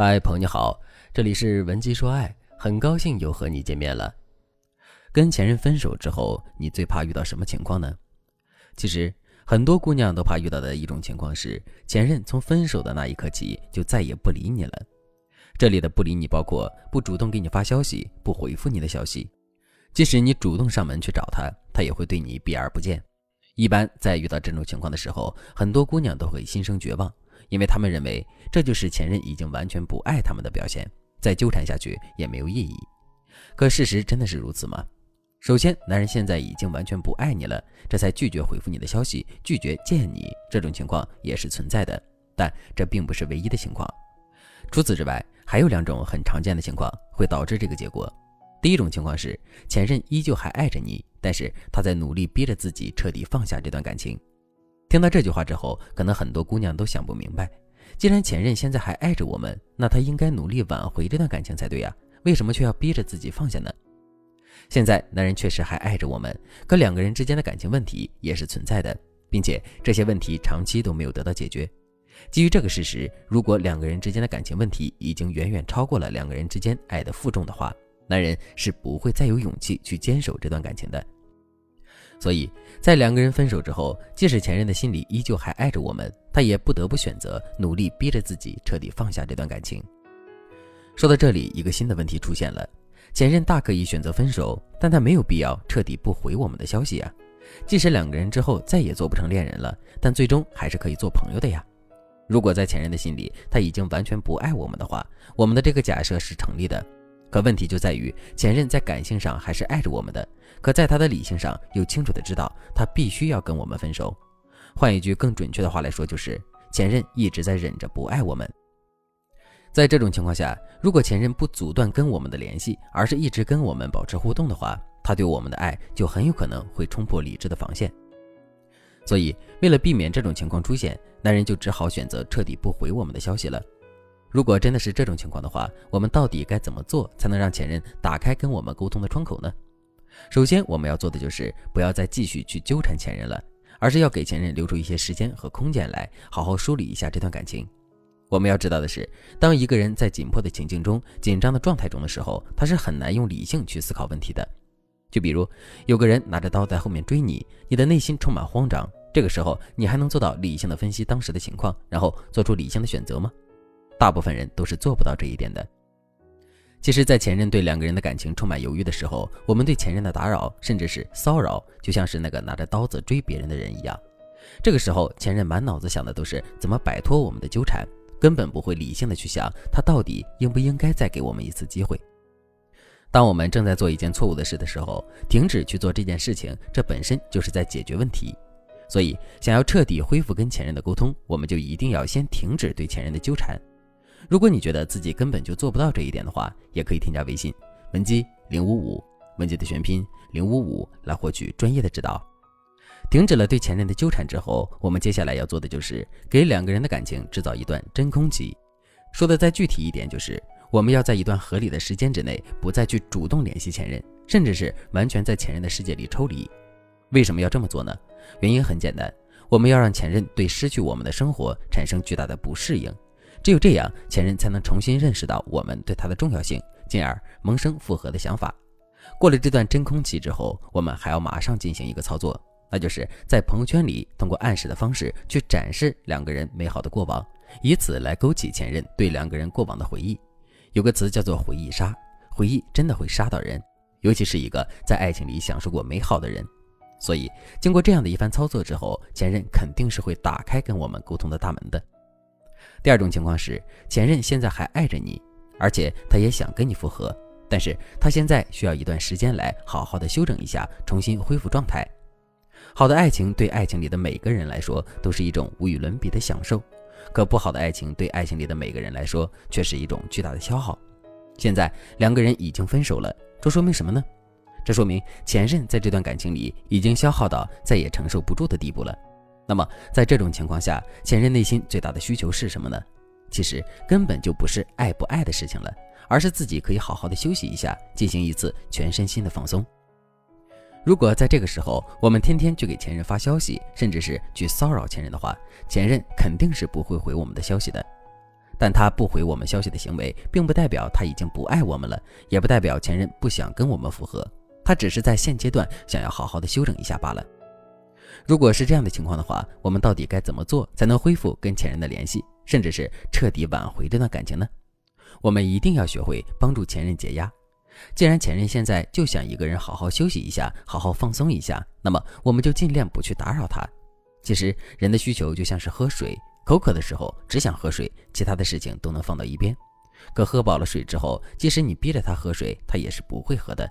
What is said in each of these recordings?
嗨，朋友你好，这里是文姬说爱，很高兴又和你见面了。跟前任分手之后，你最怕遇到什么情况呢？其实很多姑娘都怕遇到的一种情况是，前任从分手的那一刻起就再也不理你了。这里的不理你，包括不主动给你发消息，不回复你的消息，即使你主动上门去找他，他也会对你避而不见。一般在遇到这种情况的时候，很多姑娘都会心生绝望。因为他们认为这就是前任已经完全不爱他们的表现，再纠缠下去也没有意义。可事实真的是如此吗？首先，男人现在已经完全不爱你了，这才拒绝回复你的消息，拒绝见你，这种情况也是存在的。但这并不是唯一的情况。除此之外，还有两种很常见的情况会导致这个结果。第一种情况是前任依旧还爱着你，但是他在努力逼着自己彻底放下这段感情。听到这句话之后，可能很多姑娘都想不明白：既然前任现在还爱着我们，那他应该努力挽回这段感情才对呀，为什么却要逼着自己放下呢？现在男人确实还爱着我们，可两个人之间的感情问题也是存在的，并且这些问题长期都没有得到解决。基于这个事实，如果两个人之间的感情问题已经远远超过了两个人之间爱的负重的话，男人是不会再有勇气去坚守这段感情的。所以在两个人分手之后，即使前任的心里依旧还爱着我们，他也不得不选择努力逼着自己彻底放下这段感情。说到这里，一个新的问题出现了：前任大可以选择分手，但他没有必要彻底不回我们的消息啊。即使两个人之后再也做不成恋人了，但最终还是可以做朋友的呀。如果在前任的心里他已经完全不爱我们的话，我们的这个假设是成立的。可问题就在于，前任在感性上还是爱着我们的，可在他的理性上又清楚的知道他必须要跟我们分手。换一句更准确的话来说，就是前任一直在忍着不爱我们。在这种情况下，如果前任不阻断跟我们的联系，而是一直跟我们保持互动的话，他对我们的爱就很有可能会冲破理智的防线。所以，为了避免这种情况出现，男人就只好选择彻底不回我们的消息了。如果真的是这种情况的话，我们到底该怎么做才能让前任打开跟我们沟通的窗口呢？首先，我们要做的就是不要再继续去纠缠前任了，而是要给前任留出一些时间和空间来，好好梳理一下这段感情。我们要知道的是，当一个人在紧迫的情境中、紧张的状态中的时候，他是很难用理性去思考问题的。就比如，有个人拿着刀在后面追你，你的内心充满慌张，这个时候你还能做到理性的分析当时的情况，然后做出理性的选择吗？大部分人都是做不到这一点的。其实，在前任对两个人的感情充满犹豫的时候，我们对前任的打扰甚至是骚扰，就像是那个拿着刀子追别人的人一样。这个时候，前任满脑子想的都是怎么摆脱我们的纠缠，根本不会理性的去想他到底应不应该再给我们一次机会。当我们正在做一件错误的事的时候，停止去做这件事情，这本身就是在解决问题。所以，想要彻底恢复跟前任的沟通，我们就一定要先停止对前任的纠缠。如果你觉得自己根本就做不到这一点的话，也可以添加微信文姬零五五，文姬的全拼零五五，来获取专业的指导。停止了对前任的纠缠之后，我们接下来要做的就是给两个人的感情制造一段真空期。说的再具体一点，就是我们要在一段合理的时间之内，不再去主动联系前任，甚至是完全在前任的世界里抽离。为什么要这么做呢？原因很简单，我们要让前任对失去我们的生活产生巨大的不适应。只有这样，前任才能重新认识到我们对他的重要性，进而萌生复合的想法。过了这段真空期之后，我们还要马上进行一个操作，那就是在朋友圈里通过暗示的方式去展示两个人美好的过往，以此来勾起前任对两个人过往的回忆。有个词叫做“回忆杀”，回忆真的会杀到人，尤其是一个在爱情里享受过美好的人。所以，经过这样的一番操作之后，前任肯定是会打开跟我们沟通的大门的。第二种情况是，前任现在还爱着你，而且他也想跟你复合，但是他现在需要一段时间来好好的休整一下，重新恢复状态。好的爱情对爱情里的每个人来说都是一种无与伦比的享受，可不好的爱情对爱情里的每个人来说却是一种巨大的消耗。现在两个人已经分手了，这说明什么呢？这说明前任在这段感情里已经消耗到再也承受不住的地步了。那么，在这种情况下，前任内心最大的需求是什么呢？其实根本就不是爱不爱的事情了，而是自己可以好好的休息一下，进行一次全身心的放松。如果在这个时候，我们天天去给前任发消息，甚至是去骚扰前任的话，前任肯定是不会回我们的消息的。但他不回我们消息的行为，并不代表他已经不爱我们了，也不代表前任不想跟我们复合，他只是在现阶段想要好好的休整一下罢了。如果是这样的情况的话，我们到底该怎么做才能恢复跟前任的联系，甚至是彻底挽回这段感情呢？我们一定要学会帮助前任解压。既然前任现在就想一个人好好休息一下，好好放松一下，那么我们就尽量不去打扰他。其实人的需求就像是喝水。口渴的时候只想喝水，其他的事情都能放到一边。可喝饱了水之后，即使你逼着他喝水，他也是不会喝的。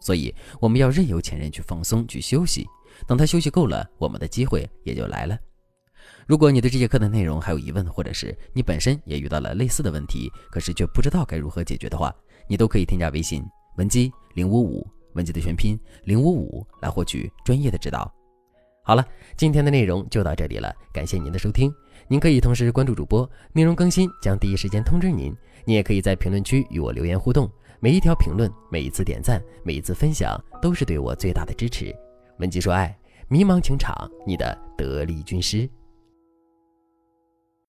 所以我们要任由前任去放松、去休息。等他休息够了，我们的机会也就来了。如果你对这节课的内容还有疑问，或者是你本身也遇到了类似的问题，可是却不知道该如何解决的话，你都可以添加微信文姬零五五，文姬的全拼零五五，来获取专业的指导。好了，今天的内容就到这里了，感谢您的收听。您可以同时关注主播，内容更新将第一时间通知您。您也可以在评论区与我留言互动，每一条评论、每一次点赞、每一次分享，都是对我最大的支持。文姬说爱，迷茫情场，你的得力军师。